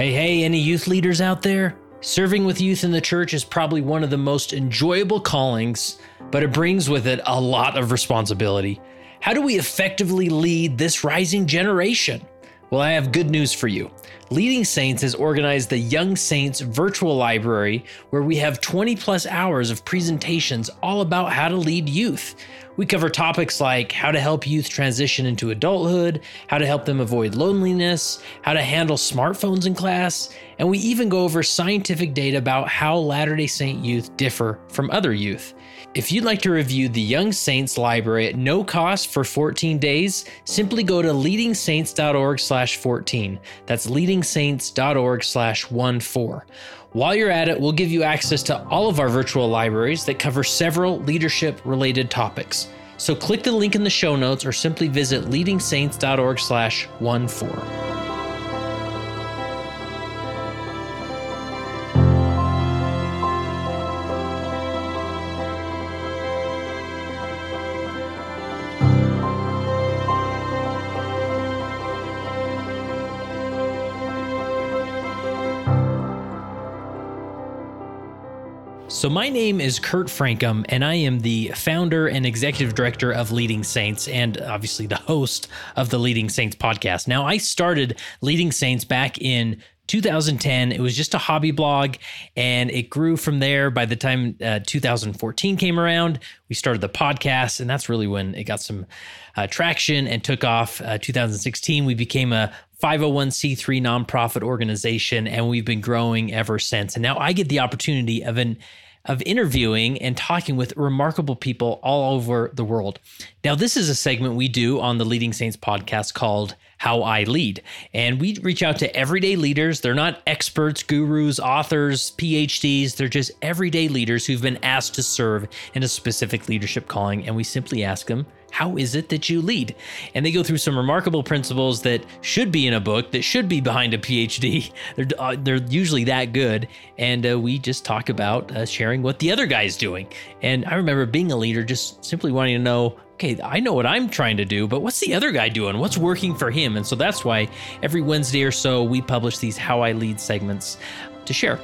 Hey, hey, any youth leaders out there? Serving with youth in the church is probably one of the most enjoyable callings, but it brings with it a lot of responsibility. How do we effectively lead this rising generation? Well, I have good news for you. Leading Saints has organized the Young Saints virtual library where we have 20 plus hours of presentations all about how to lead youth. We cover topics like how to help youth transition into adulthood, how to help them avoid loneliness, how to handle smartphones in class, and we even go over scientific data about how Latter day Saint youth differ from other youth. If you'd like to review the Young Saints library at no cost for 14 days, simply go to leadingsaints.org/14. That's leadingsaints.org/14. While you're at it, we'll give you access to all of our virtual libraries that cover several leadership related topics. So click the link in the show notes or simply visit leadingsaints.org/14. So, my name is Kurt Francom, and I am the founder and executive director of Leading Saints, and obviously the host of the Leading Saints podcast. Now, I started Leading Saints back in 2010. It was just a hobby blog, and it grew from there. By the time uh, 2014 came around, we started the podcast, and that's really when it got some uh, traction and took off. Uh, 2016, we became a 501c3 nonprofit organization, and we've been growing ever since. And now I get the opportunity of an of interviewing and talking with remarkable people all over the world. Now, this is a segment we do on the Leading Saints podcast called How I Lead. And we reach out to everyday leaders. They're not experts, gurus, authors, PhDs. They're just everyday leaders who've been asked to serve in a specific leadership calling. And we simply ask them, how is it that you lead? And they go through some remarkable principles that should be in a book, that should be behind a PhD. They're, uh, they're usually that good. And uh, we just talk about uh, sharing what the other guy's doing. And I remember being a leader, just simply wanting to know okay, I know what I'm trying to do, but what's the other guy doing? What's working for him? And so that's why every Wednesday or so, we publish these How I Lead segments to share.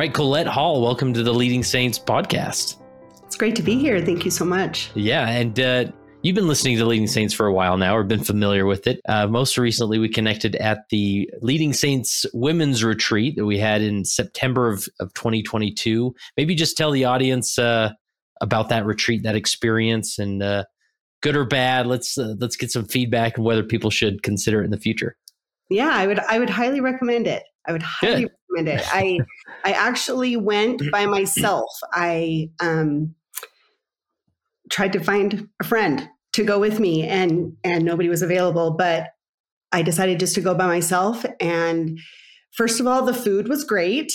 Right, Colette Hall, welcome to the Leading Saints podcast. It's great to be here. Thank you so much. Yeah, and uh, you've been listening to Leading Saints for a while now, or been familiar with it. Uh, most recently, we connected at the Leading Saints Women's Retreat that we had in September of, of 2022. Maybe just tell the audience uh, about that retreat, that experience, and uh, good or bad. Let's uh, let's get some feedback on whether people should consider it in the future. Yeah, I would I would highly recommend it. I would highly Good. Recommend it. I I actually went by myself. I um, tried to find a friend to go with me, and and nobody was available. But I decided just to go by myself. And first of all, the food was great.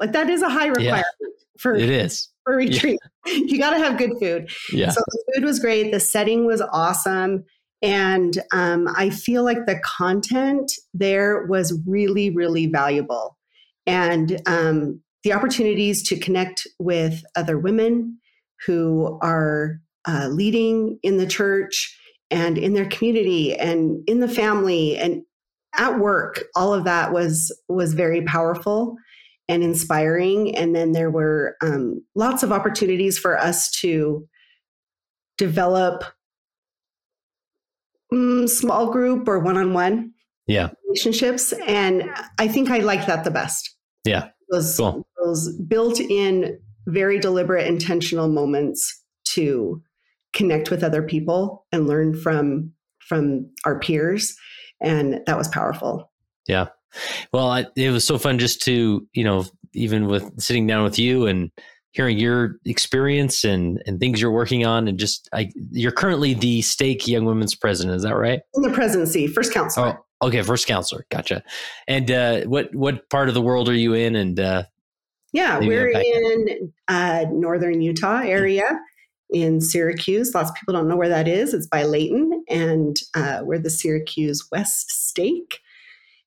Like that is a high requirement yeah, for it is for retreat. Yeah. You got to have good food. Yeah. So the food was great. The setting was awesome. And um, I feel like the content there was really, really valuable. And um, the opportunities to connect with other women who are uh, leading in the church and in their community and in the family and at work all of that was was very powerful and inspiring. And then there were um, lots of opportunities for us to develop mm, small group or one on one yeah. relationships. And i think i like that the best yeah. Those, cool. those built in very deliberate intentional moments to connect with other people and learn from from our peers and that was powerful. Yeah. Well I, it was so fun just to you know even with sitting down with you and hearing your experience and and things you're working on and just I, you're currently the stake young women's president is that right? In the presidency first counselor oh okay first counselor gotcha and uh, what what part of the world are you in and uh, Yeah, we're in uh, northern Utah area in Syracuse. Lots of people don't know where that is. It's by Layton, and uh, we're the Syracuse West Stake.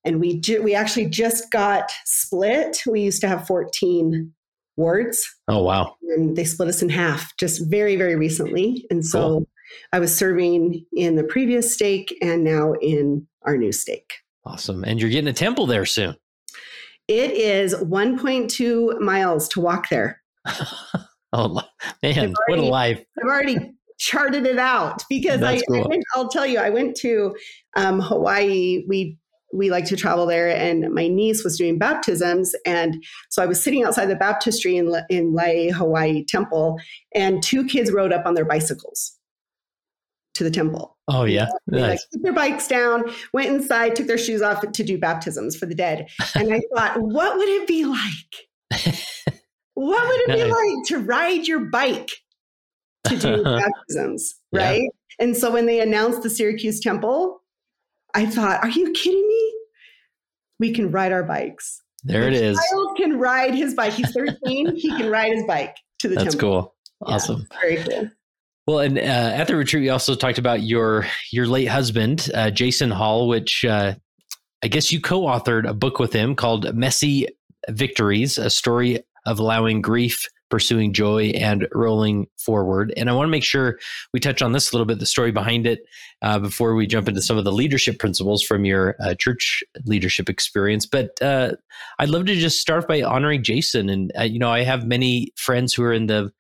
And we ju- we actually just got split. We used to have 14 wards. Oh wow! And they split us in half just very very recently. And so cool. I was serving in the previous stake and now in our new stake. Awesome. And you're getting a temple there soon. It is 1.2 miles to walk there. oh man, already, what a life! I've already charted it out because I, cool. I went, I'll tell you, I went to um, Hawaii. We we like to travel there, and my niece was doing baptisms, and so I was sitting outside the baptistry in in Laie Hawaii Temple, and two kids rode up on their bicycles to the temple. Oh yeah, they nice. like took their bikes down, went inside, took their shoes off to do baptisms for the dead, and I thought, what would it be like? what would it nice. be like to ride your bike to do baptisms, right? Yeah. And so when they announced the Syracuse Temple, I thought, are you kidding me? We can ride our bikes. There the it is. Child can ride his bike. He's 13. he can ride his bike to the That's temple. That's cool. Awesome. Yeah, very cool. Well, and uh, at the retreat, we also talked about your your late husband, uh, Jason Hall, which uh, I guess you co-authored a book with him called "Messy Victories: A Story of Allowing Grief, Pursuing Joy, and Rolling Forward." And I want to make sure we touch on this a little bit, the story behind it, uh, before we jump into some of the leadership principles from your uh, church leadership experience. But uh, I'd love to just start by honoring Jason. And you know, I have many friends who are in the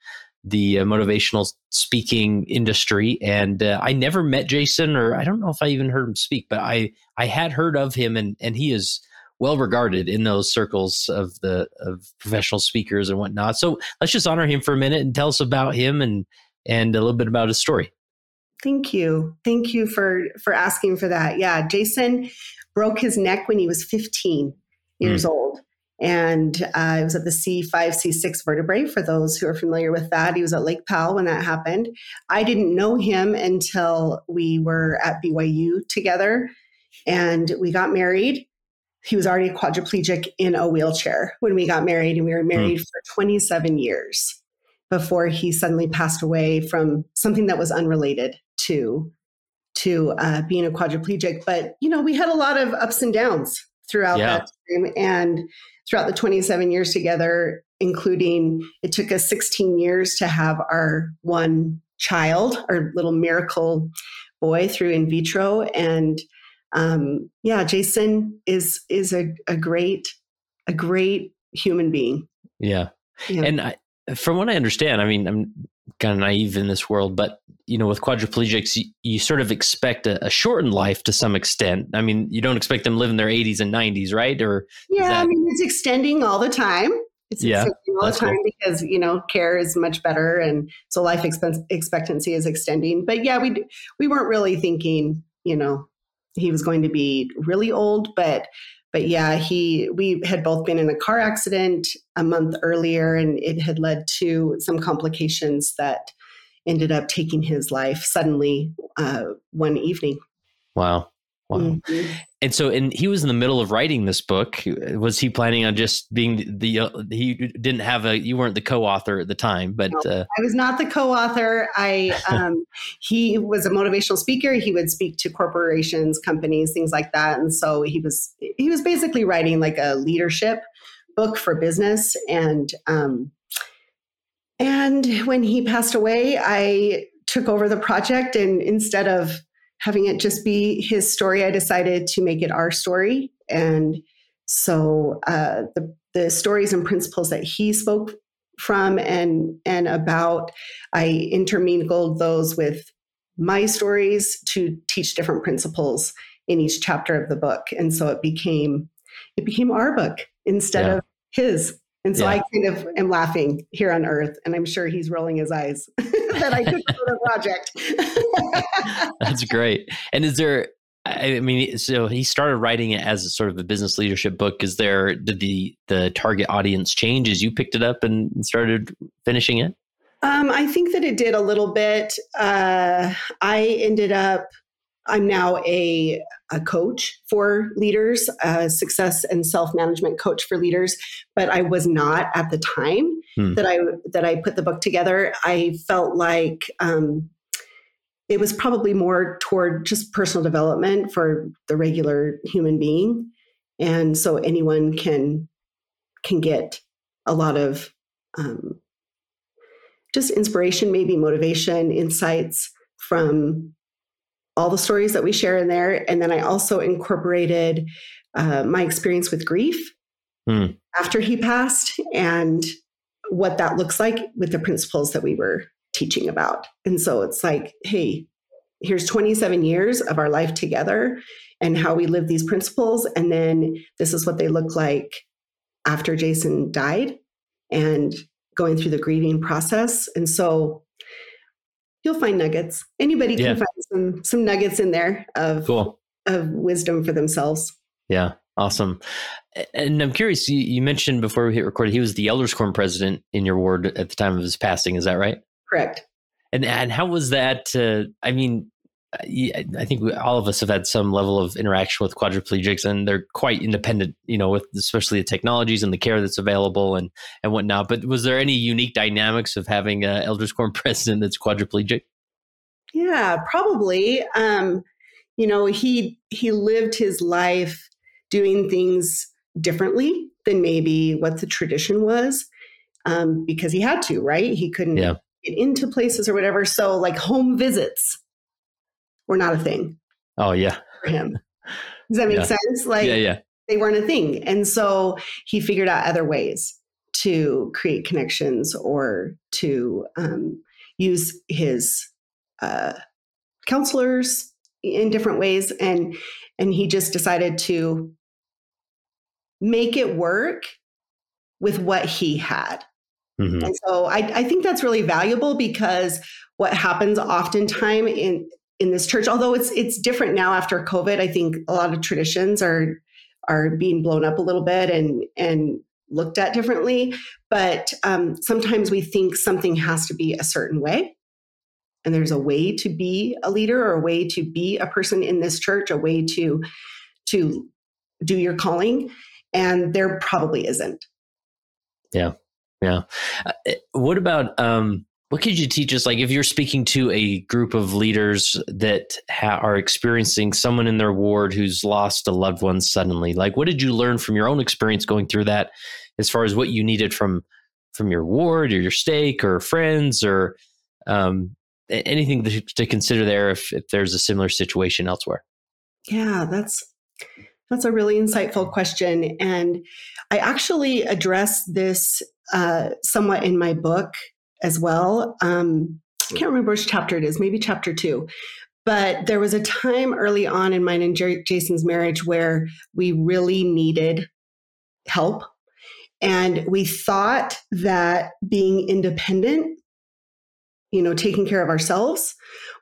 the uh, motivational speaking industry. And uh, I never met Jason or I don't know if I even heard him speak but I I had heard of him and and he is well regarded in those circles of the of professional speakers and whatnot. So let's just honor him for a minute and tell us about him and and a little bit about his story. Thank you. Thank you for for asking for that. Yeah Jason broke his neck when he was 15 years mm. old and uh, it was at the C5, C6 vertebrae for those who are familiar with that. He was at Lake Powell when that happened. I didn't know him until we were at BYU together and we got married. He was already quadriplegic in a wheelchair when we got married, and we were married mm. for 27 years before he suddenly passed away from something that was unrelated to to uh, being a quadriplegic. But you know, we had a lot of ups and downs throughout yeah. that time, and throughout the 27 years together, including it took us 16 years to have our one child, our little miracle boy through in vitro. And um, yeah, Jason is is a, a great a great human being. Yeah, yeah. and I, from what I understand, I mean, I'm kind of naive in this world, but you know, with quadriplegics, you, you sort of expect a, a, shortened life to some extent. I mean, you don't expect them living their 80s and 90s, right? Or yeah, that... I mean, it's extending all the time. It's yeah, extending all the time cool. because you know care is much better, and so life expectancy is extending. But yeah, we we weren't really thinking, you know, he was going to be really old, but but yeah, he we had both been in a car accident a month earlier, and it had led to some complications that ended up taking his life suddenly uh, one evening. Wow. Wow. Mm-hmm. And so, and he was in the middle of writing this book. Was he planning on just being the, uh, he didn't have a, you weren't the co-author at the time, but. No, uh, I was not the co-author. I, um, he was a motivational speaker. He would speak to corporations, companies, things like that. And so he was, he was basically writing like a leadership book for business. And, um, and when he passed away, I took over the project. And instead of having it just be his story, I decided to make it our story. And so uh, the, the stories and principles that he spoke from and and about, I intermingled those with my stories to teach different principles in each chapter of the book. And so it became it became our book instead yeah. of his. And so yeah. I kind of am laughing here on earth, and I'm sure he's rolling his eyes that I took for the project. That's great. And is there, I mean, so he started writing it as sort of a business leadership book. Is there, did the, the target audience change as you picked it up and started finishing it? Um, I think that it did a little bit. Uh, I ended up, I'm now a a coach for leaders, a success and self management coach for leaders, but I was not at the time hmm. that I that I put the book together. I felt like um, it was probably more toward just personal development for the regular human being, and so anyone can can get a lot of um, just inspiration, maybe motivation, insights from all the stories that we share in there. And then I also incorporated uh, my experience with grief mm. after he passed and what that looks like with the principles that we were teaching about. And so it's like, hey, here's 27 years of our life together and how we live these principles. And then this is what they look like after Jason died and going through the grieving process. And so you'll find nuggets. Anybody can yeah. find some some nuggets in there of cool. of wisdom for themselves. Yeah, awesome. And I'm curious. You, you mentioned before we hit record, he was the Elders Quorum president in your ward at the time of his passing. Is that right? Correct. And and how was that? Uh, I mean, I think we, all of us have had some level of interaction with quadriplegics, and they're quite independent, you know, with especially the technologies and the care that's available and and whatnot. But was there any unique dynamics of having an Elders Quorum president that's quadriplegic? Yeah, probably. Um, you know, he he lived his life doing things differently than maybe what the tradition was, um, because he had to, right? He couldn't yeah. get into places or whatever. So, like home visits were not a thing. Oh yeah. For him. Does that make yeah. sense? Like yeah, yeah. they weren't a thing. And so he figured out other ways to create connections or to um, use his uh, counselors in different ways. And and he just decided to make it work with what he had. Mm-hmm. And so I, I, think that's really valuable because what happens oftentimes in in this church although it's it's different now after covid i think a lot of traditions are are being blown up a little bit and and looked at differently. But um, sometimes we think something has to be a certain way. And there's a way to be a leader or a way to be a person in this church a way to to do your calling. And there probably isn't. Yeah. Yeah. Uh, what about um what could you teach us? Like, if you're speaking to a group of leaders that ha- are experiencing someone in their ward who's lost a loved one suddenly, like, what did you learn from your own experience going through that, as far as what you needed from from your ward or your stake or friends or um, anything to, to consider there if, if there's a similar situation elsewhere? Yeah, that's that's a really insightful question, and I actually address this uh, somewhat in my book as well. Um, I can't remember which chapter it is, maybe chapter two. But there was a time early on in mine and Jason's marriage where we really needed help. And we thought that being independent, you know, taking care of ourselves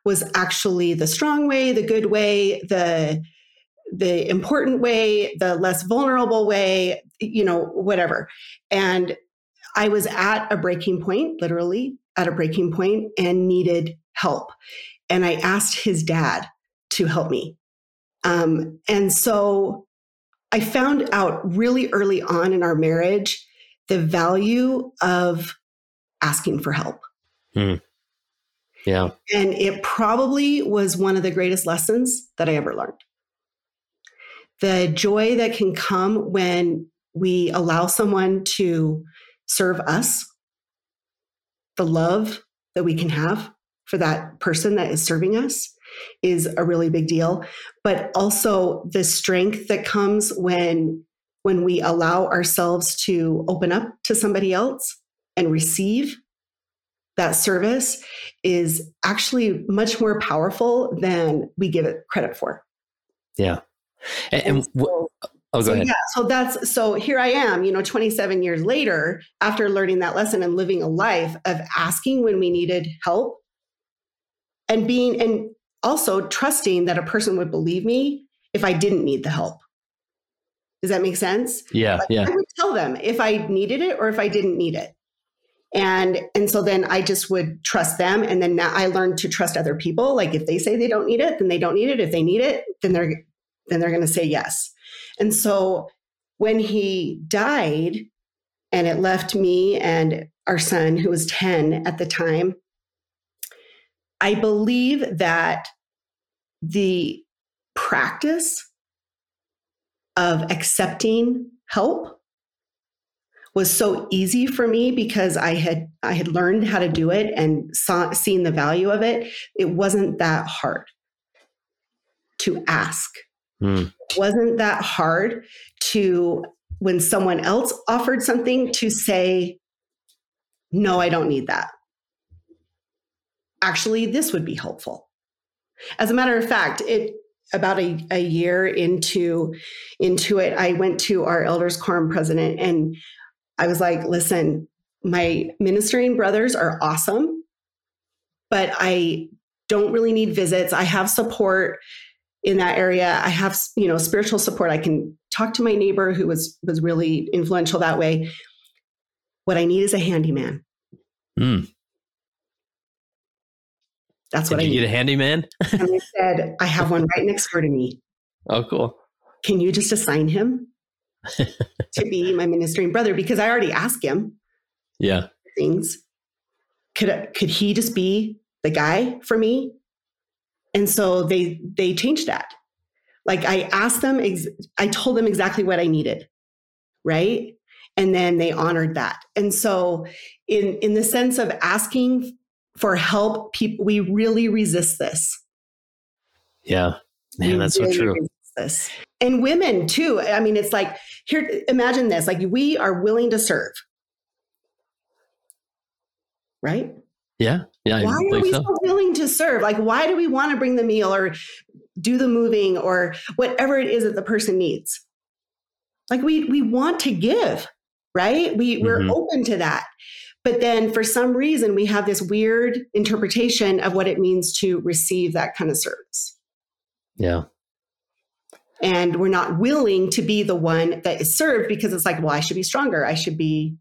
was actually the strong way, the good way, the the important way, the less vulnerable way, you know, whatever. And I was at a breaking point, literally at a breaking point, and needed help. And I asked his dad to help me. Um, and so I found out really early on in our marriage the value of asking for help. Hmm. Yeah. And it probably was one of the greatest lessons that I ever learned. The joy that can come when we allow someone to serve us, the love that we can have for that person that is serving us is a really big deal. But also the strength that comes when when we allow ourselves to open up to somebody else and receive that service is actually much more powerful than we give it credit for. Yeah. And, and, and so, Oh, so, ahead. Yeah, so that's so here I am, you know, 27 years later, after learning that lesson and living a life of asking when we needed help and being and also trusting that a person would believe me if I didn't need the help. Does that make sense? Yeah, like, yeah. I would tell them if I needed it or if I didn't need it. And and so then I just would trust them and then now I learned to trust other people like if they say they don't need it, then they don't need it. If they need it, then they're then they're going to say yes. And so when he died and it left me and our son, who was 10 at the time, I believe that the practice of accepting help was so easy for me because I had I had learned how to do it and saw seen the value of it. It wasn't that hard to ask. Mm. Wasn't that hard to when someone else offered something to say no, I don't need that. Actually, this would be helpful. As a matter of fact, it about a, a year into into it, I went to our elders quorum president and I was like, listen, my ministering brothers are awesome, but I don't really need visits. I have support in that area. I have, you know, spiritual support. I can talk to my neighbor who was was really influential that way. What I need is a handyman. Mm. That's what Did I you need. a handyman? and I said, I have one right next door to me. Oh, cool. Can you just assign him to be my ministering brother? Because I already asked him. Yeah. Things. Could could he just be the guy for me? And so they they changed that. Like I asked them, ex- I told them exactly what I needed, right? And then they honored that. And so, in in the sense of asking for help, people we really resist this. Yeah, man, we that's really so true. This. And women too. I mean, it's like here. Imagine this: like we are willing to serve, right? Yeah. Yeah. Why are we so. so willing to serve? Like, why do we want to bring the meal or do the moving or whatever it is that the person needs? Like we we want to give, right? We we're mm-hmm. open to that. But then for some reason we have this weird interpretation of what it means to receive that kind of service. Yeah. And we're not willing to be the one that is served because it's like, well, I should be stronger. I should be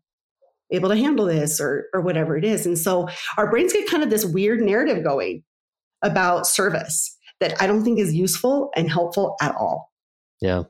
able to handle this or or whatever it is. And so our brains get kind of this weird narrative going about service that I don't think is useful and helpful at all. Yeah.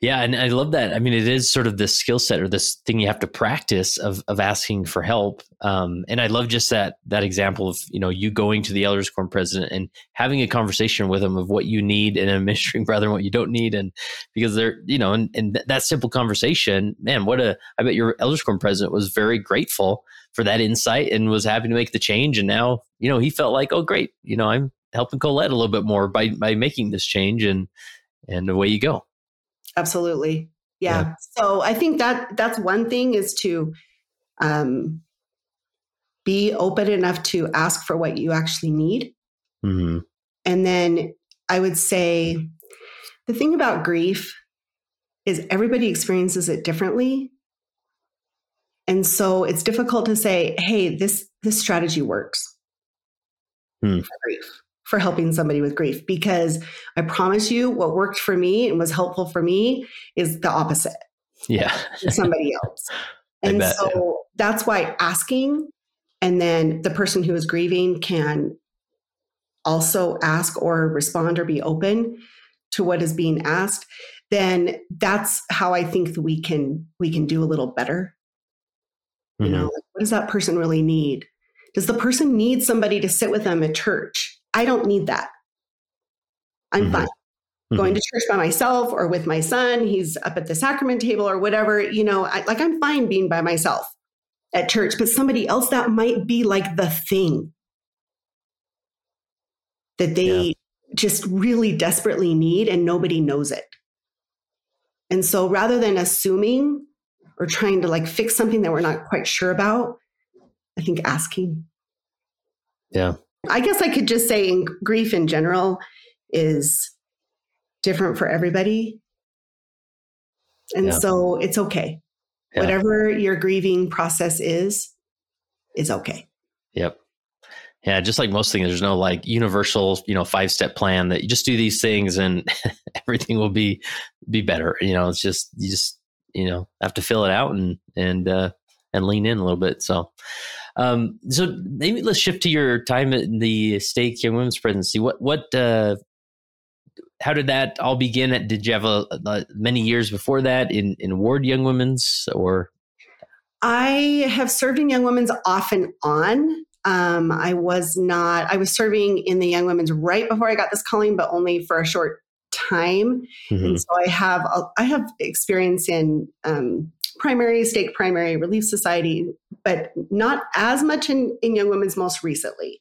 Yeah, and I love that. I mean, it is sort of this skill set or this thing you have to practice of of asking for help. Um, and I love just that that example of you know you going to the elders quorum president and having a conversation with them of what you need and a ministering brother and what you don't need, and because they're you know and, and that simple conversation, man, what a I bet your elders quorum president was very grateful for that insight and was happy to make the change. And now you know he felt like, oh great, you know I'm helping Colette a little bit more by by making this change, and and away you go. Absolutely. Yeah. yeah. So I think that that's one thing is to um, be open enough to ask for what you actually need. Mm-hmm. And then I would say the thing about grief is everybody experiences it differently. And so it's difficult to say, hey, this this strategy works mm. for grief for helping somebody with grief because I promise you what worked for me and was helpful for me is the opposite. Yeah. somebody else. And bet, so yeah. that's why asking and then the person who is grieving can also ask or respond or be open to what is being asked then that's how i think that we can we can do a little better you mm-hmm. know what does that person really need does the person need somebody to sit with them at church I don't need that. I'm mm-hmm. fine. Mm-hmm. Going to church by myself or with my son, he's up at the sacrament table or whatever, you know, I, like I'm fine being by myself at church, but somebody else that might be like the thing that they yeah. just really desperately need and nobody knows it. And so rather than assuming or trying to like fix something that we're not quite sure about, I think asking. Yeah. I guess I could just say in grief in general is different for everybody. And yeah. so it's okay. Yeah. Whatever your grieving process is, is okay. Yep. Yeah, just like most things, there's no like universal, you know, five step plan that you just do these things and everything will be be better. You know, it's just you just you know have to fill it out and and uh, and lean in a little bit. So, um, so maybe let's shift to your time in the stake Young Women's Presidency. What what uh, how did that all begin? Did you have a, a many years before that in in Ward Young Women's or? I have served in Young Women's off and on. Um, I was not. I was serving in the Young Women's right before I got this calling, but only for a short time. Mm-hmm. And so I have I have experience in um, primary, stake primary, relief society, but not as much in, in Young Women's most recently.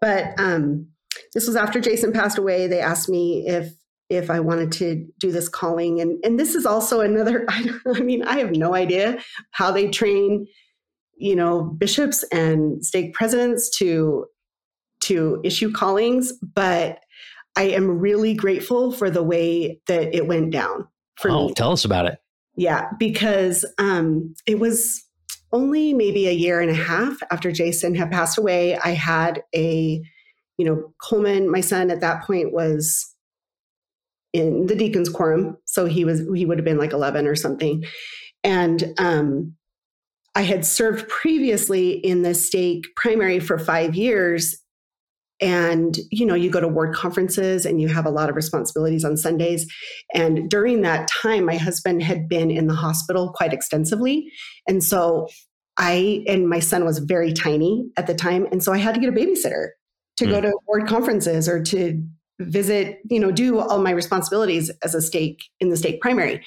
But um, this was after Jason passed away. They asked me if if I wanted to do this calling, and and this is also another. I, I mean, I have no idea how they train, you know, bishops and stake presidents to to issue callings, but I am really grateful for the way that it went down for oh, me. Tell us about it. Yeah, because um, it was only maybe a year and a half after Jason had passed away. I had a, you know, Coleman, my son at that point was in the deacon's quorum, so he was he would have been like eleven or something, and um, I had served previously in the stake primary for five years and you know you go to ward conferences and you have a lot of responsibilities on sundays. And during that time my husband had been in the hospital quite extensively. And so i and my son was very tiny at the time. And so i had to get a babysitter to mm. go hmm. to ward conferences or to visit you know do all my responsibilities as a stake in the stake primary.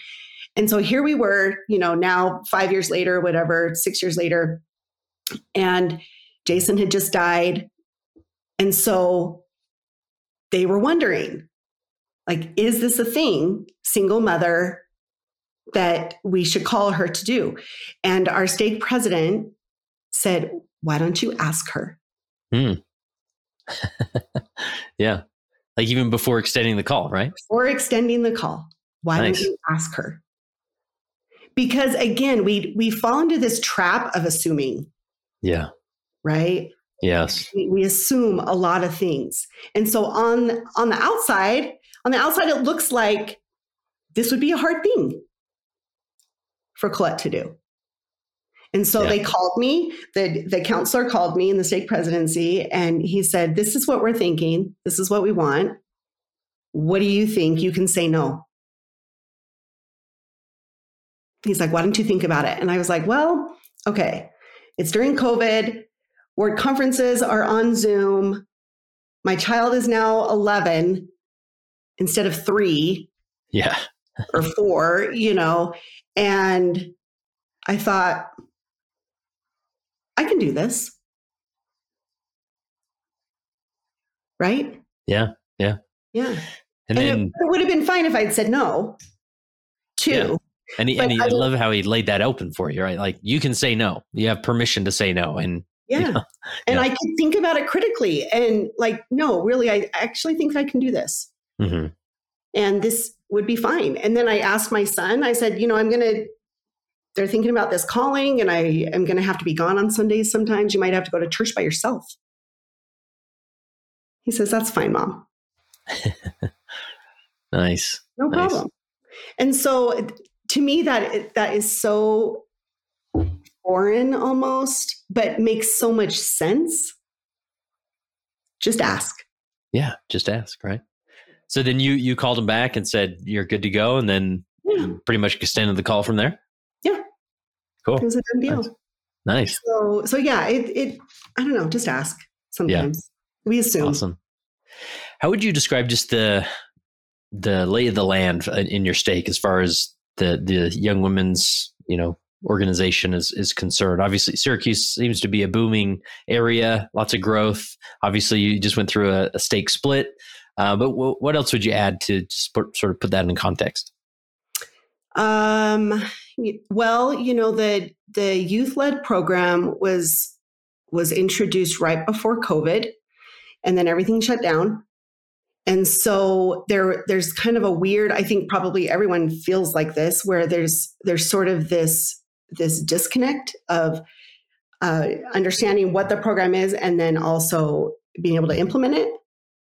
And so here we were you know now five years later whatever six years later. And jason had just died and so they were wondering like, is this a thing, single mother, that we should call her to do? And our stake president said, why don't you ask her? Hmm. yeah. Like even before extending the call, right? Before extending the call. Why nice. don't you ask her? Because again, we we fall into this trap of assuming. Yeah. Right? Yes. We, assume a lot of things. And so on on the outside, on the outside it looks like this would be a hard thing for Colette to do. And so yeah. they called me, the, the counselor called me in the stake presidency, and he said, This is what we're thinking. This is what we want. What do you think? You can say no. He's like, Why don't you think about it? And I was like, Well, okay, it's during COVID. Ward conferences are on Zoom. My child is now 11 instead of three. Yeah. or four, you know. And I thought, I can do this. Right? Yeah. Yeah. Yeah. And, and then it, it, would have been fine if I'd said no, too. Yeah. And, he, and he, I, I love how he laid that open for you, right? Like you can say no. You have permission to say no. And yeah. You know, and yeah. I could think about it critically and like, no, really, I actually think I can do this. Mm-hmm. And this would be fine. And then I asked my son, I said, you know, I'm going to, they're thinking about this calling and I am going to have to be gone on Sundays sometimes. You might have to go to church by yourself. He says, that's fine, mom. nice. No nice. problem. And so to me, that that is so foreign almost, but makes so much sense. Just ask. Yeah, just ask, right? So then you you called him back and said you're good to go, and then yeah. pretty much extended the call from there. Yeah, cool. It was a done deal. Nice. nice. So so yeah, it it I don't know, just ask. Sometimes yeah. we assume. Awesome. How would you describe just the the lay of the land uh, in your stake as far as the the young women's you know organization is is concerned. Obviously, Syracuse seems to be a booming area, lots of growth. Obviously, you just went through a, a stake split, uh, but w- what else would you add to just put, sort of put that in context? Um, well, you know the the youth led program was was introduced right before COVID, and then everything shut down. And so there there's kind of a weird I think probably everyone feels like this where there's there's sort of this this disconnect of uh, understanding what the program is and then also being able to implement it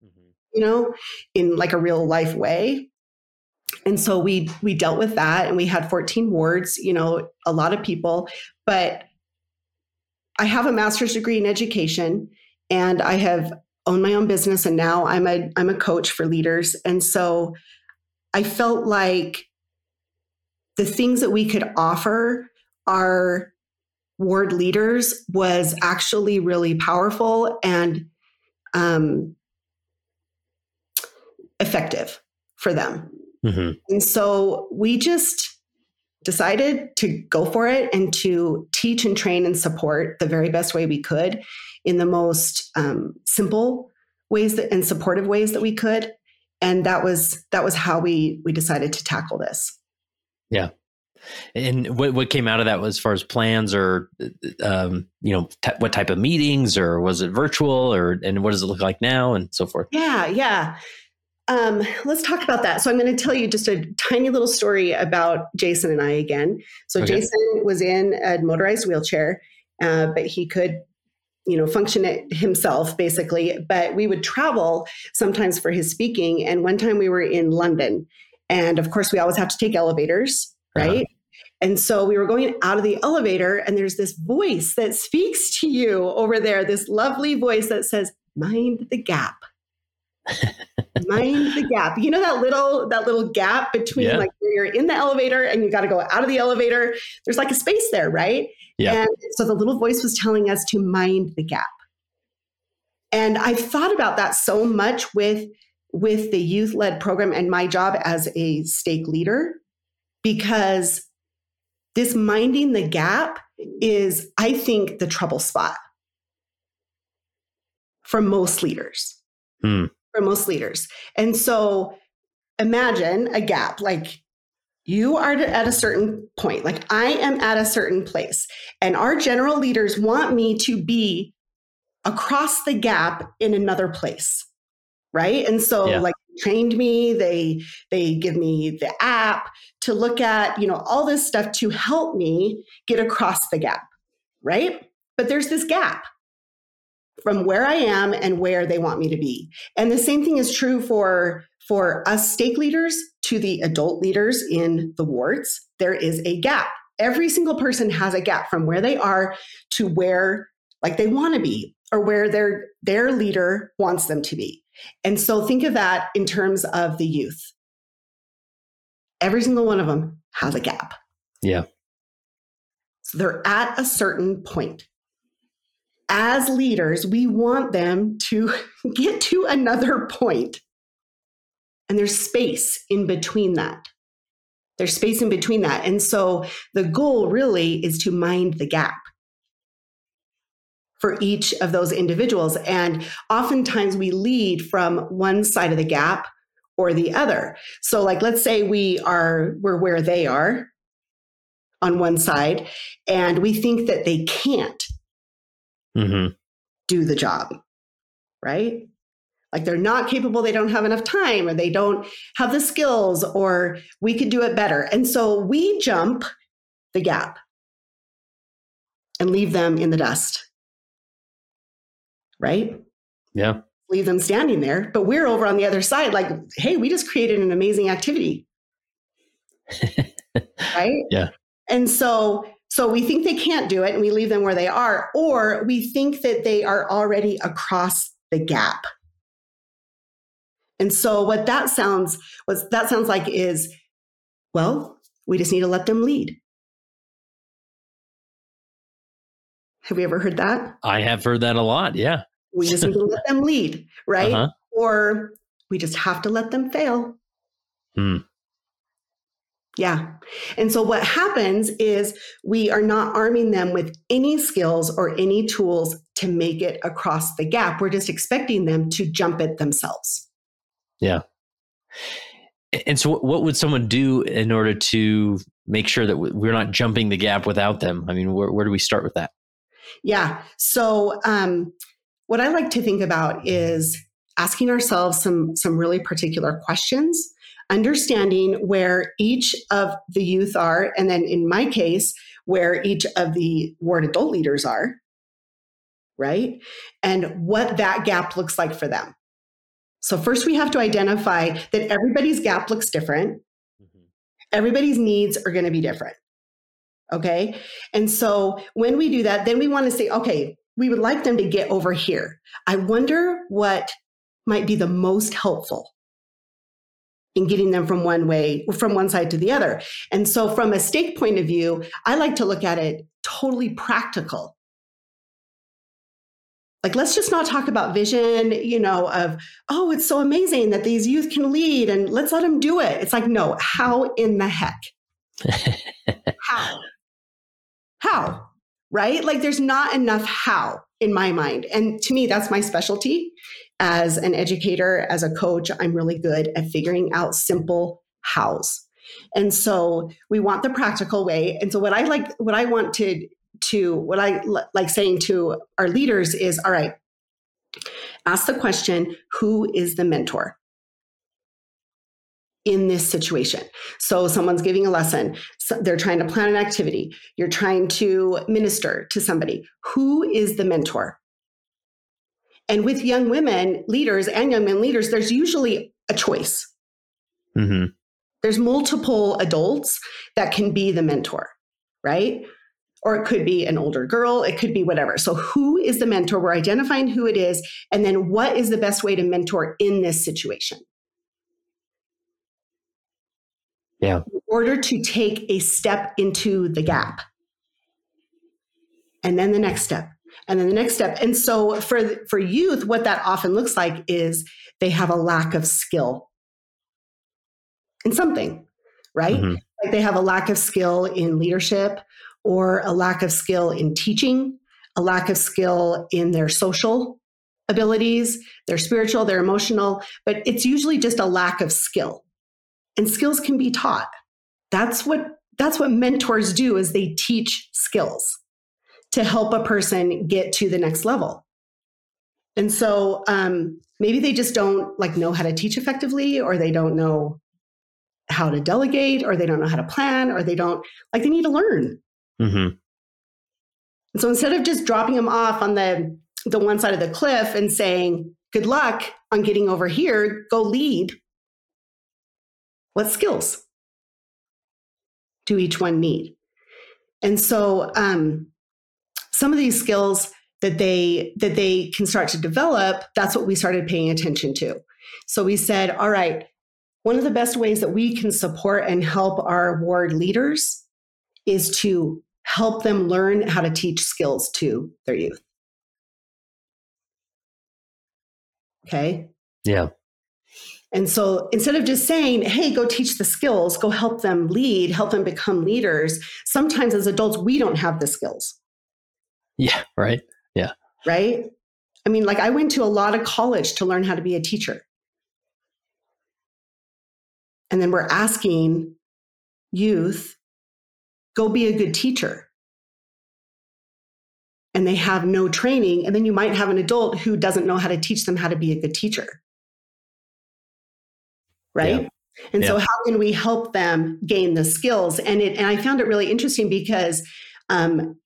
mm-hmm. you know in like a real life way and so we we dealt with that and we had 14 wards you know a lot of people but i have a master's degree in education and i have owned my own business and now I'm a I'm a coach for leaders. And so I felt like the things that we could offer our ward leaders was actually really powerful and um, effective for them. Mm-hmm. And so we just decided to go for it and to teach and train and support the very best way we could in the most um, simple ways that, and supportive ways that we could and that was that was how we we decided to tackle this yeah and what what came out of that was as far as plans or um, you know t- what type of meetings or was it virtual or and what does it look like now and so forth yeah yeah um, let's talk about that. So I'm going to tell you just a tiny little story about Jason and I again. So okay. Jason was in a motorized wheelchair, uh, but he could you know function it himself basically but we would travel sometimes for his speaking and one time we were in london and of course we always have to take elevators. Right uh-huh. and so we were going out of the elevator and there's this voice that speaks to you over there this lovely voice that says mind the gap mind the gap you know that little that little gap between yeah. like you're in the elevator and you got to go out of the elevator there's like a space there right yeah. And so the little voice was telling us to mind the gap. And I've thought about that so much with with the youth led program and my job as a stake leader because this minding the gap is I think the trouble spot for most leaders. Hmm. For most leaders. And so imagine a gap like you are at a certain point. Like I am at a certain place, and our general leaders want me to be across the gap in another place. Right. And so, yeah. like, trained me they they give me the app to look at you know all this stuff to help me get across the gap right but there's this gap from where i am and where they want me to be and the same thing is true for for us stake leaders to the adult leaders in the wards, there is a gap. Every single person has a gap from where they are to where like they want to be or where their their leader wants them to be. And so think of that in terms of the youth. Every single one of them has a gap. Yeah. So they're at a certain point. As leaders, we want them to get to another point. point and there's space in between that. There's space in between that. And so the goal really is to mind the gap for each of those individuals. And oftentimes we lead from one side of the gap or the other. So like let's say we are we're where they are on one side and we think that they can't mm-hmm. do the job. Right? like they're not capable, they don't have enough time, or they don't have the skills, or we could do it better. And so we jump the gap and leave them in the dust. Right? Yeah. Leave them standing there. But we're over on the other side, like, hey, we just created an amazing activity. right? Yeah. And so so we think they can't do it and we leave them where they are, or we think that they are already across the gap and so what that sounds what that sounds like is, well, we just need to let them lead. Have you ever heard that? I have heard that a lot. Yeah. We just need to let them lead, right? Uh-huh. Or we just have to let them fail. Hmm. Yeah. And so what happens is we are not arming them with any skills or any tools to make it across the gap. We're just expecting them to jump it themselves. Yeah. And so, what would someone do in order to make sure that we're not jumping the gap without them? I mean, where, where do we start with that? Yeah. So, um, what I like to think about is asking ourselves some some really particular questions, understanding where each of the youth are, and then in my case, where each of the ward adult leaders are, right, and what that gap looks like for them. So, first, we have to identify that everybody's gap looks different. Mm-hmm. Everybody's needs are going to be different. Okay. And so, when we do that, then we want to say, okay, we would like them to get over here. I wonder what might be the most helpful in getting them from one way, from one side to the other. And so, from a stake point of view, I like to look at it totally practical. Like, let's just not talk about vision, you know, of, oh, it's so amazing that these youth can lead and let's let them do it. It's like, no, how in the heck? how? How? Right? Like, there's not enough how in my mind. And to me, that's my specialty as an educator, as a coach. I'm really good at figuring out simple hows. And so we want the practical way. And so what I like, what I want to to what I like saying to our leaders is all right, ask the question who is the mentor? In this situation. So someone's giving a lesson, so they're trying to plan an activity, you're trying to minister to somebody. Who is the mentor? And with young women leaders and young men leaders, there's usually a choice. Mm-hmm. There's multiple adults that can be the mentor, right? or it could be an older girl, it could be whatever. So, who is the mentor? We're identifying who it is, and then what is the best way to mentor in this situation? Yeah. In order to take a step into the gap. And then the next step. And then the next step. And so for for youth what that often looks like is they have a lack of skill in something, right? Mm-hmm. Like they have a lack of skill in leadership or a lack of skill in teaching, a lack of skill in their social abilities, their spiritual, their emotional, but it's usually just a lack of skill. And skills can be taught. That's what that's what mentors do is they teach skills to help a person get to the next level. And so um, maybe they just don't like know how to teach effectively, or they don't know how to delegate, or they don't know how to plan, or they don't like they need to learn. Mm-hmm. So instead of just dropping them off on the the one side of the cliff and saying, "Good luck on getting over here, go lead." What skills do each one need? And so, um, some of these skills that they that they can start to develop, that's what we started paying attention to. So we said, "All right, one of the best ways that we can support and help our ward leaders is to help them learn how to teach skills to their youth. Okay. Yeah. And so instead of just saying, hey, go teach the skills, go help them lead, help them become leaders, sometimes as adults, we don't have the skills. Yeah, right. Yeah. Right. I mean, like I went to a lot of college to learn how to be a teacher. And then we're asking youth go be a good teacher. And they have no training. And then you might have an adult who doesn't know how to teach them how to be a good teacher. Right. Yeah. And yeah. so, how can we help them gain the skills? And it, and I found it really interesting because um,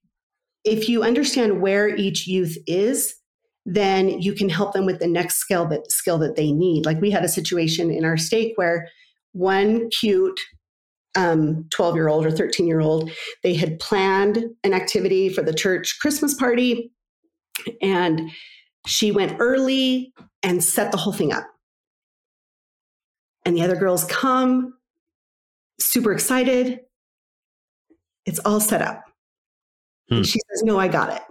if you understand where each youth is, then you can help them with the next skill that skill that they need. Like we had a situation in our stake where one cute um, 12 year old or 13 year old. They had planned an activity for the church Christmas party, and she went early and set the whole thing up. And the other girls come, super excited. It's all set up. Hmm. And she says, No, I got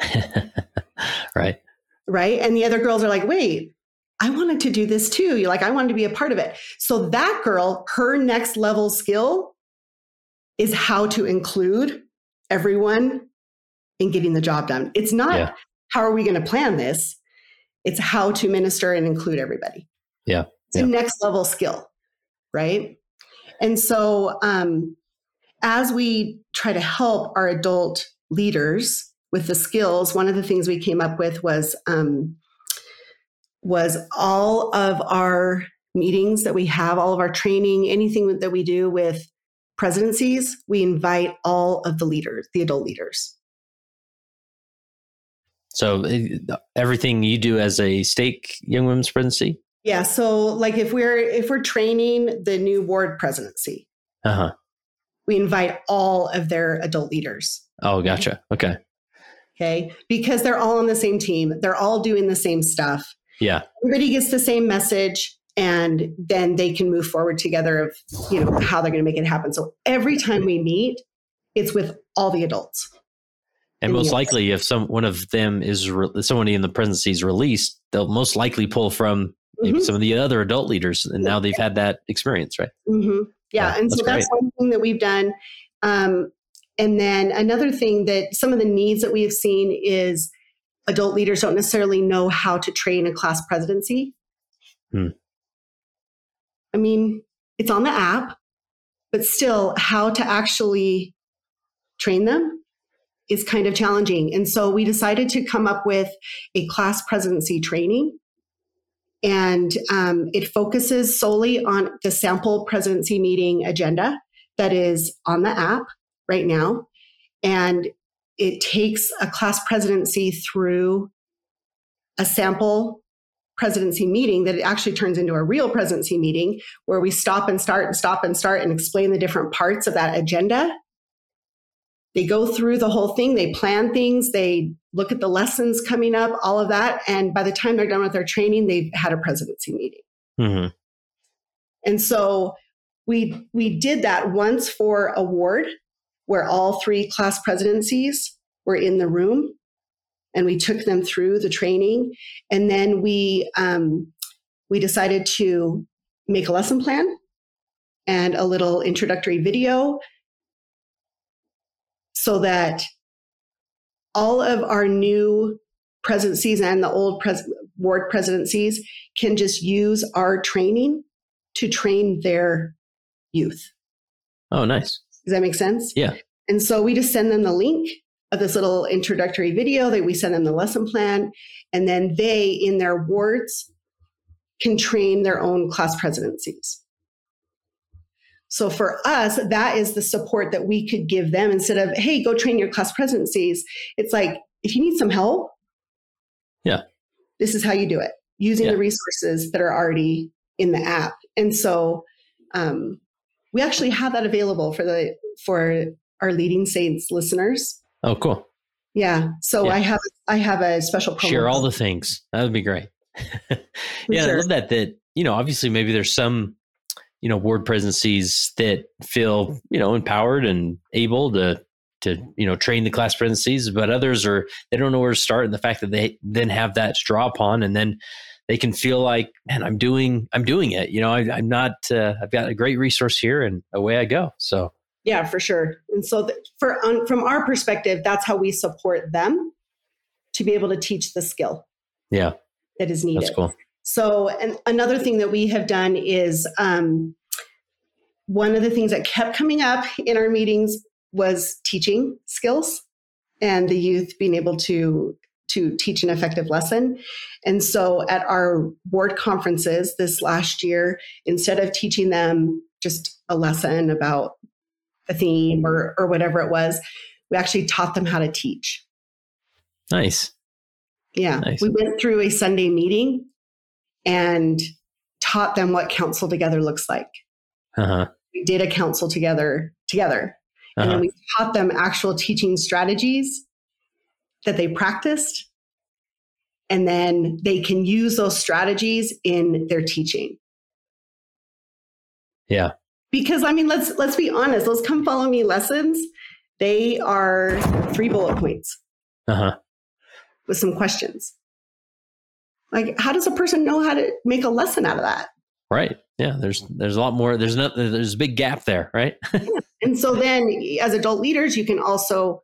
it. right. Right. And the other girls are like, Wait, I wanted to do this too. You're like, I wanted to be a part of it. So that girl, her next level skill is how to include everyone in getting the job done. It's not yeah. how are we going to plan this? It's how to minister and include everybody. Yeah. It's yeah. a next level skill, right? And so um, as we try to help our adult leaders with the skills, one of the things we came up with was um, was all of our meetings that we have, all of our training, anything that we do with presidencies, we invite all of the leaders, the adult leaders. So everything you do as a stake young women's presidency? Yeah. So like if we're if we're training the new ward presidency, uh-huh. we invite all of their adult leaders. Oh, gotcha. Okay. Okay. Because they're all on the same team, they're all doing the same stuff. Yeah. Everybody gets the same message and then they can move forward together of you know how they're going to make it happen so every time we meet it's with all the adults and most likely if some one of them is re- somebody in the presidency is released they'll most likely pull from maybe mm-hmm. some of the other adult leaders and now they've had that experience right mm-hmm. yeah, yeah, and that's so that's great. one thing that we've done um, and then another thing that some of the needs that we have seen is adult leaders don't necessarily know how to train a class presidency hmm. I mean, it's on the app, but still, how to actually train them is kind of challenging. And so we decided to come up with a class presidency training. And um, it focuses solely on the sample presidency meeting agenda that is on the app right now. And it takes a class presidency through a sample presidency meeting that it actually turns into a real presidency meeting where we stop and start and stop and start and explain the different parts of that agenda. They go through the whole thing, they plan things, they look at the lessons coming up, all of that. And by the time they're done with their training, they've had a presidency meeting. Mm-hmm. And so we we did that once for award where all three class presidencies were in the room and we took them through the training and then we um, we decided to make a lesson plan and a little introductory video so that all of our new presidencies and the old pres- ward presidencies can just use our training to train their youth. Oh, nice. Does that make sense? Yeah. And so we just send them the link of this little introductory video that we send them the lesson plan and then they in their wards can train their own class presidencies so for us that is the support that we could give them instead of hey go train your class presidencies it's like if you need some help yeah this is how you do it using yeah. the resources that are already in the app and so um, we actually have that available for the for our leading saints listeners Oh, cool. Yeah. So yeah. I have I have a special promo. Share all the things. That would be great. yeah, sure. I love that. That you know, obviously, maybe there's some you know ward presidencies that feel you know empowered and able to to you know train the class presidencies, but others are they don't know where to start. And the fact that they then have that to draw upon, and then they can feel like, man, I'm doing I'm doing it. You know, I, am not. Uh, I've got a great resource here, and away I go. So yeah, for sure. And so, th- for um, from our perspective, that's how we support them to be able to teach the skill. Yeah, that is needed. That's cool. So, and another thing that we have done is um, one of the things that kept coming up in our meetings was teaching skills and the youth being able to to teach an effective lesson. And so at our board conferences this last year, instead of teaching them just a lesson about a theme or or whatever it was we actually taught them how to teach nice yeah nice. we went through a sunday meeting and taught them what council together looks like uh-huh. we did a council together together uh-huh. and then uh-huh. we taught them actual teaching strategies that they practiced and then they can use those strategies in their teaching yeah because I mean, let's let's be honest. Those come follow me lessons. They are three bullet points uh-huh. with some questions. Like, how does a person know how to make a lesson out of that? Right. Yeah. There's there's a lot more. There's no there's a big gap there. Right. yeah. And so then, as adult leaders, you can also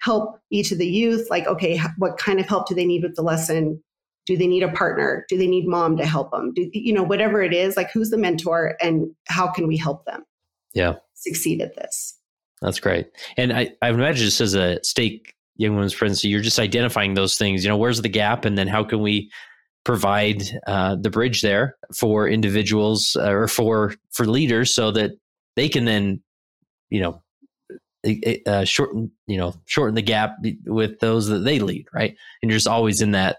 help each of the youth. Like, okay, what kind of help do they need with the lesson? do they need a partner do they need mom to help them do you know whatever it is like who's the mentor and how can we help them yeah succeed at this that's great and i i imagine just as a stake young women's presidency you're just identifying those things you know where's the gap and then how can we provide uh, the bridge there for individuals uh, or for for leaders so that they can then you know uh, shorten you know shorten the gap with those that they lead right and you're just always in that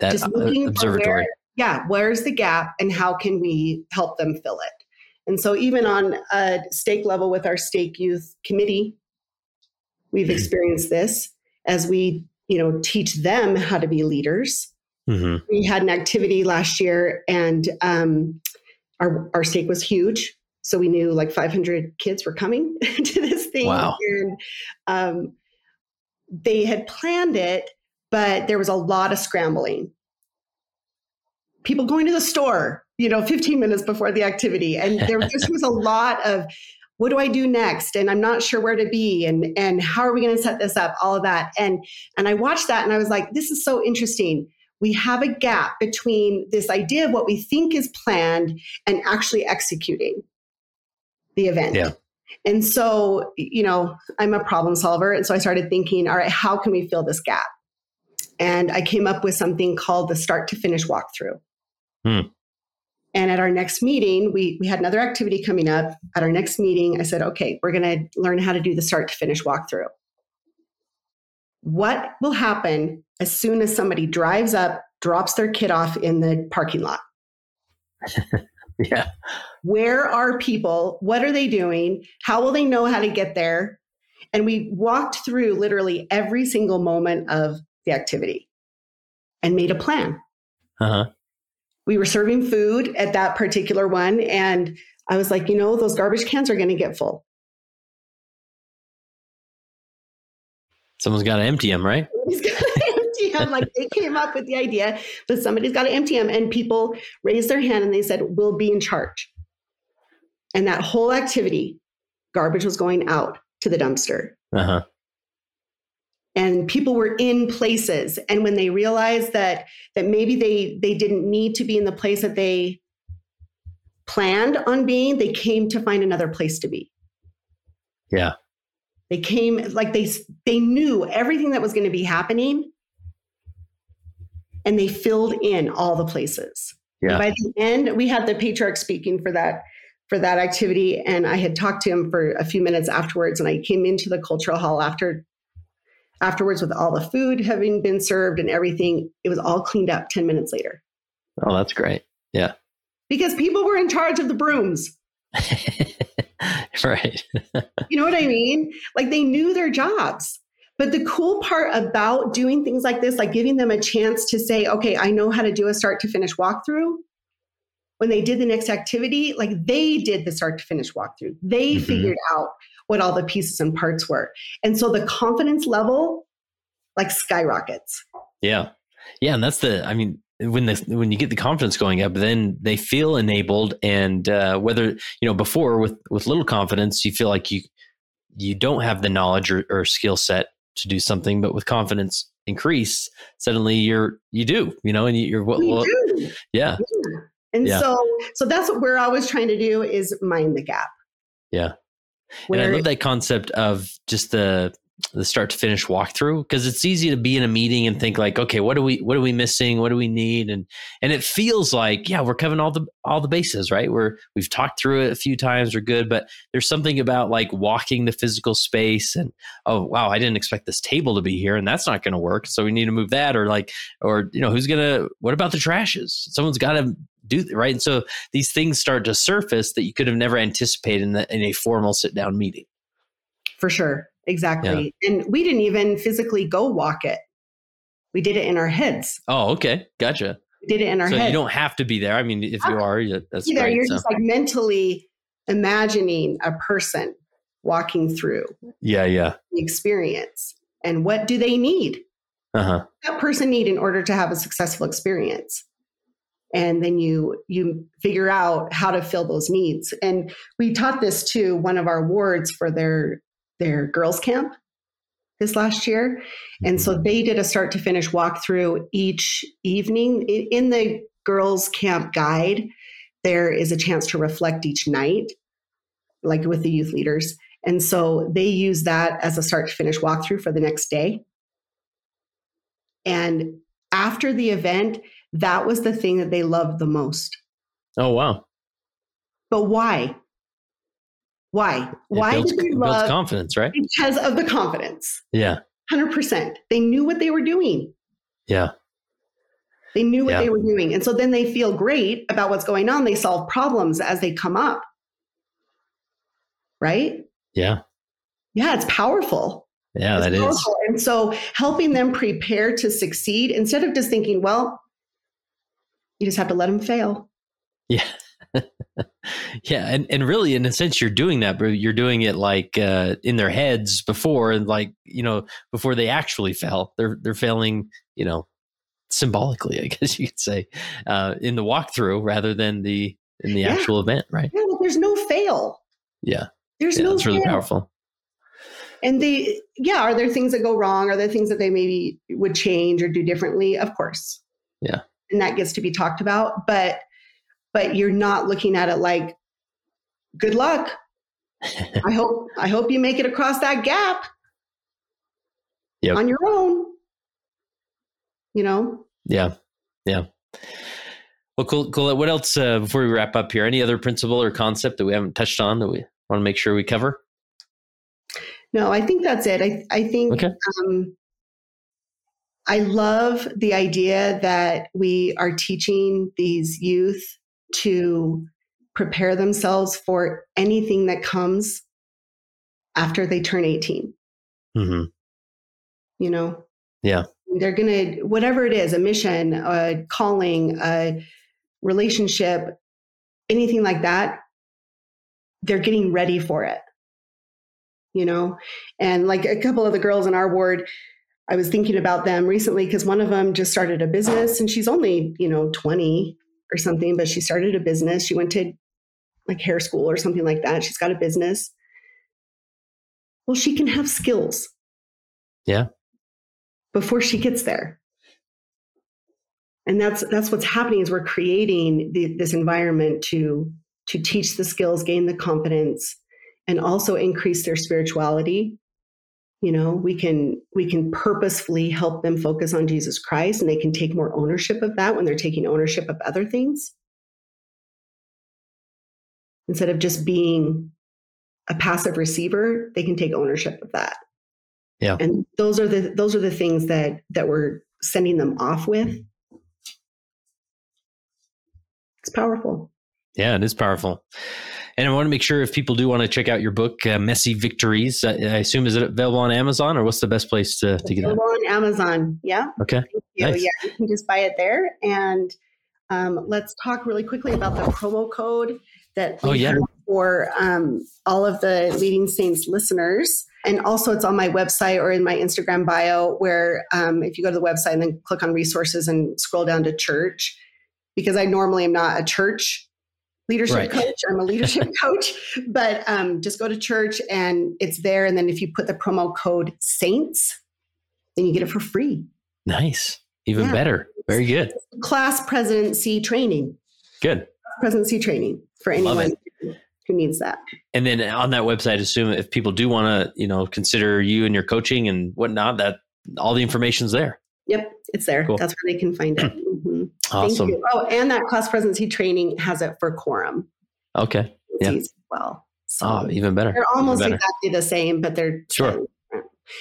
that observatory. Where, yeah, where's the gap and how can we help them fill it? And so, even on a stake level with our stake youth committee, we've mm-hmm. experienced this. as we, you know, teach them how to be leaders. Mm-hmm. We had an activity last year, and um, our our stake was huge. So we knew like 500 kids were coming to this thing. Wow. And um, they had planned it, but there was a lot of scrambling. People going to the store, you know, 15 minutes before the activity. And there just was a lot of, what do I do next? And I'm not sure where to be. And, and how are we going to set this up? All of that. And, and I watched that and I was like, this is so interesting. We have a gap between this idea of what we think is planned and actually executing the event. Yeah. And so, you know, I'm a problem solver. And so I started thinking, all right, how can we fill this gap? And I came up with something called the start to finish walkthrough. Hmm. And at our next meeting, we, we had another activity coming up. At our next meeting, I said, okay, we're going to learn how to do the start to finish walkthrough. What will happen as soon as somebody drives up, drops their kid off in the parking lot? yeah. Where are people? What are they doing? How will they know how to get there? And we walked through literally every single moment of the activity and made a plan. Uh-huh. We were serving food at that particular one. And I was like, you know, those garbage cans are going to get full. Someone's got to empty them, right? Empty them. Like they came up with the idea, but somebody's got to empty them. And people raised their hand and they said, We'll be in charge. And that whole activity, garbage was going out to the dumpster. Uh-huh. And people were in places. And when they realized that that maybe they they didn't need to be in the place that they planned on being, they came to find another place to be. Yeah. They came like they they knew everything that was going to be happening and they filled in all the places. Yeah. by the end, we had the patriarch speaking for that for that activity, and I had talked to him for a few minutes afterwards. And I came into the cultural hall after afterwards with all the food having been served and everything. It was all cleaned up ten minutes later. Oh, that's great. Yeah, because people were in charge of the brooms. right. you know what I mean? Like they knew their jobs. But the cool part about doing things like this, like giving them a chance to say, okay, I know how to do a start to finish walkthrough. When they did the next activity, like they did the start to finish walkthrough. They mm-hmm. figured out what all the pieces and parts were. And so the confidence level like skyrockets. Yeah. Yeah. And that's the, I mean, when the when you get the confidence going up, then they feel enabled. And uh, whether you know before with with little confidence, you feel like you you don't have the knowledge or, or skill set to do something, but with confidence increase, suddenly you're you do, you know, and you're what well, yeah. yeah. And yeah. so so that's what we're always trying to do is mind the gap. Yeah. Where, and I love that concept of just the the start to finish walkthrough because it's easy to be in a meeting and think like okay what are we what are we missing? What do we need? And and it feels like yeah we're covering all the all the bases right? We're we've talked through it a few times we're good but there's something about like walking the physical space and oh wow i didn't expect this table to be here and that's not going to work so we need to move that or like or you know who's gonna what about the trashes? Someone's got to do right and so these things start to surface that you could have never anticipated in, the, in a formal sit down meeting for sure Exactly. Yeah. And we didn't even physically go walk it. We did it in our heads. Oh, okay. Gotcha. We did it in our so heads. you don't have to be there. I mean, if you are, that's Either great. You're so. just like mentally imagining a person walking through. Yeah, yeah. The experience. And what do they need? Uh-huh. That person need in order to have a successful experience and then you you figure out how to fill those needs and we taught this to one of our wards for their their girls' camp this last year. And so mm-hmm. they did a start to finish walkthrough each evening. In the girls' camp guide, there is a chance to reflect each night, like with the youth leaders. And so they use that as a start to finish walkthrough for the next day. And after the event, that was the thing that they loved the most. Oh, wow. But why? Why? Why builds, did they love? confidence, right? Because of the confidence. Yeah. 100%. They knew what they were doing. Yeah. They knew what yeah. they were doing. And so then they feel great about what's going on. They solve problems as they come up. Right? Yeah. Yeah, it's powerful. Yeah, it's that powerful. is. And so helping them prepare to succeed instead of just thinking, well, you just have to let them fail. Yeah. yeah, and, and really, in a sense, you're doing that, but you're doing it like uh, in their heads before, and like you know, before they actually fail, they're they're failing, you know, symbolically, I guess you could say, uh, in the walkthrough rather than the in the yeah. actual event, right? Yeah, there's no fail. Yeah, there's yeah, no. That's really powerful. And they, yeah, are there things that go wrong? Are there things that they maybe would change or do differently? Of course. Yeah. And that gets to be talked about, but but you're not looking at it like, good luck. I hope I hope you make it across that gap yep. on your own. You know? Yeah. Yeah. Well, cool. Cool. What else uh, before we wrap up here? Any other principle or concept that we haven't touched on that we want to make sure we cover? No, I think that's it. I, I think okay. um, I love the idea that we are teaching these youth to prepare themselves for anything that comes after they turn 18. Mm-hmm. You know? Yeah. They're going to, whatever it is, a mission, a calling, a relationship, anything like that, they're getting ready for it. You know? And like a couple of the girls in our ward, I was thinking about them recently because one of them just started a business and she's only, you know, 20 or something, but she started a business. She went to like hair school or something like that. She's got a business. Well, she can have skills. Yeah. Before she gets there. And that's that's what's happening is we're creating the, this environment to to teach the skills, gain the confidence, and also increase their spirituality you know we can we can purposefully help them focus on jesus christ and they can take more ownership of that when they're taking ownership of other things. Instead of just being a passive receiver they can take ownership of that. Yeah. And those are the those are the things that that we're sending them off with. It's powerful. Yeah it is powerful and I want to make sure if people do want to check out your book, uh, Messy Victories, uh, I assume is it available on Amazon or what's the best place to, to get it? Available on Amazon. Yeah. Okay. Nice. Yeah, you can just buy it there. And um, let's talk really quickly about the promo code that oh, yeah. for um, all of the Leading Saints listeners. And also, it's on my website or in my Instagram bio, where um, if you go to the website and then click on resources and scroll down to church, because I normally am not a church leadership right. coach. I'm a leadership coach, but um, just go to church and it's there. And then if you put the promo code Saints, then you get it for free. Nice. Even yeah. better. Very good. Class presidency training. Good. Presidency training for anyone who needs that. And then on that website, assume if people do want to, you know, consider you and your coaching and whatnot, that all the information's there. Yep, it's there. Cool. That's where they can find it. Awesome. Oh, and that class presidency training has it for quorum. Okay. Yeah. well. So oh, even better. They're almost better. exactly the same, but they're sure.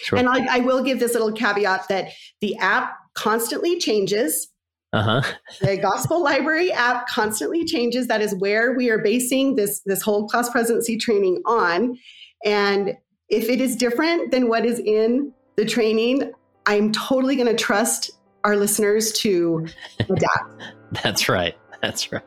Sure. And I, I, will give this little caveat that the app constantly changes. Uh-huh. the Gospel Library app constantly changes. That is where we are basing this this whole class presidency training on. And if it is different than what is in the training, I'm totally going to trust our listeners to adapt. That's right. That's right.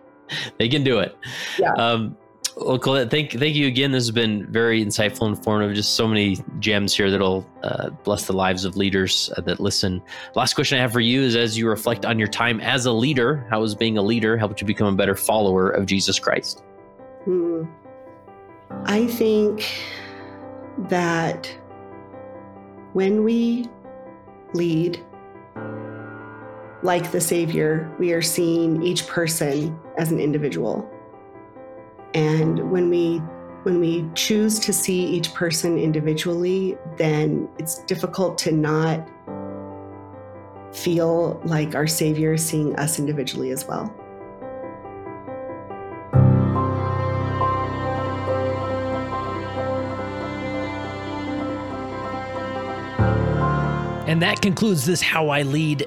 They can do it. Yeah. Um, well, Colette, thank thank you again. This has been very insightful, and informative. Just so many gems here that'll uh, bless the lives of leaders uh, that listen. Last question I have for you is: as you reflect on your time as a leader, how has being a leader helped you become a better follower of Jesus Christ? Hmm. I think that when we lead like the Savior, we are seeing each person as an individual. And when we when we choose to see each person individually, then it's difficult to not feel like our Savior is seeing us individually as well. And that concludes this How I Lead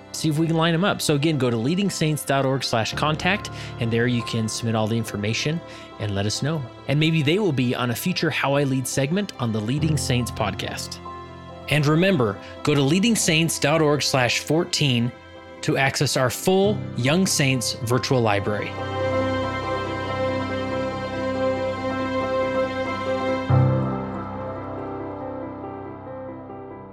see if we can line them up. So again, go to leadingsaints.org slash contact, and there you can submit all the information and let us know. And maybe they will be on a future How I Lead segment on the Leading Saints podcast. And remember, go to leadingsaints.org slash 14 to access our full Young Saints virtual library.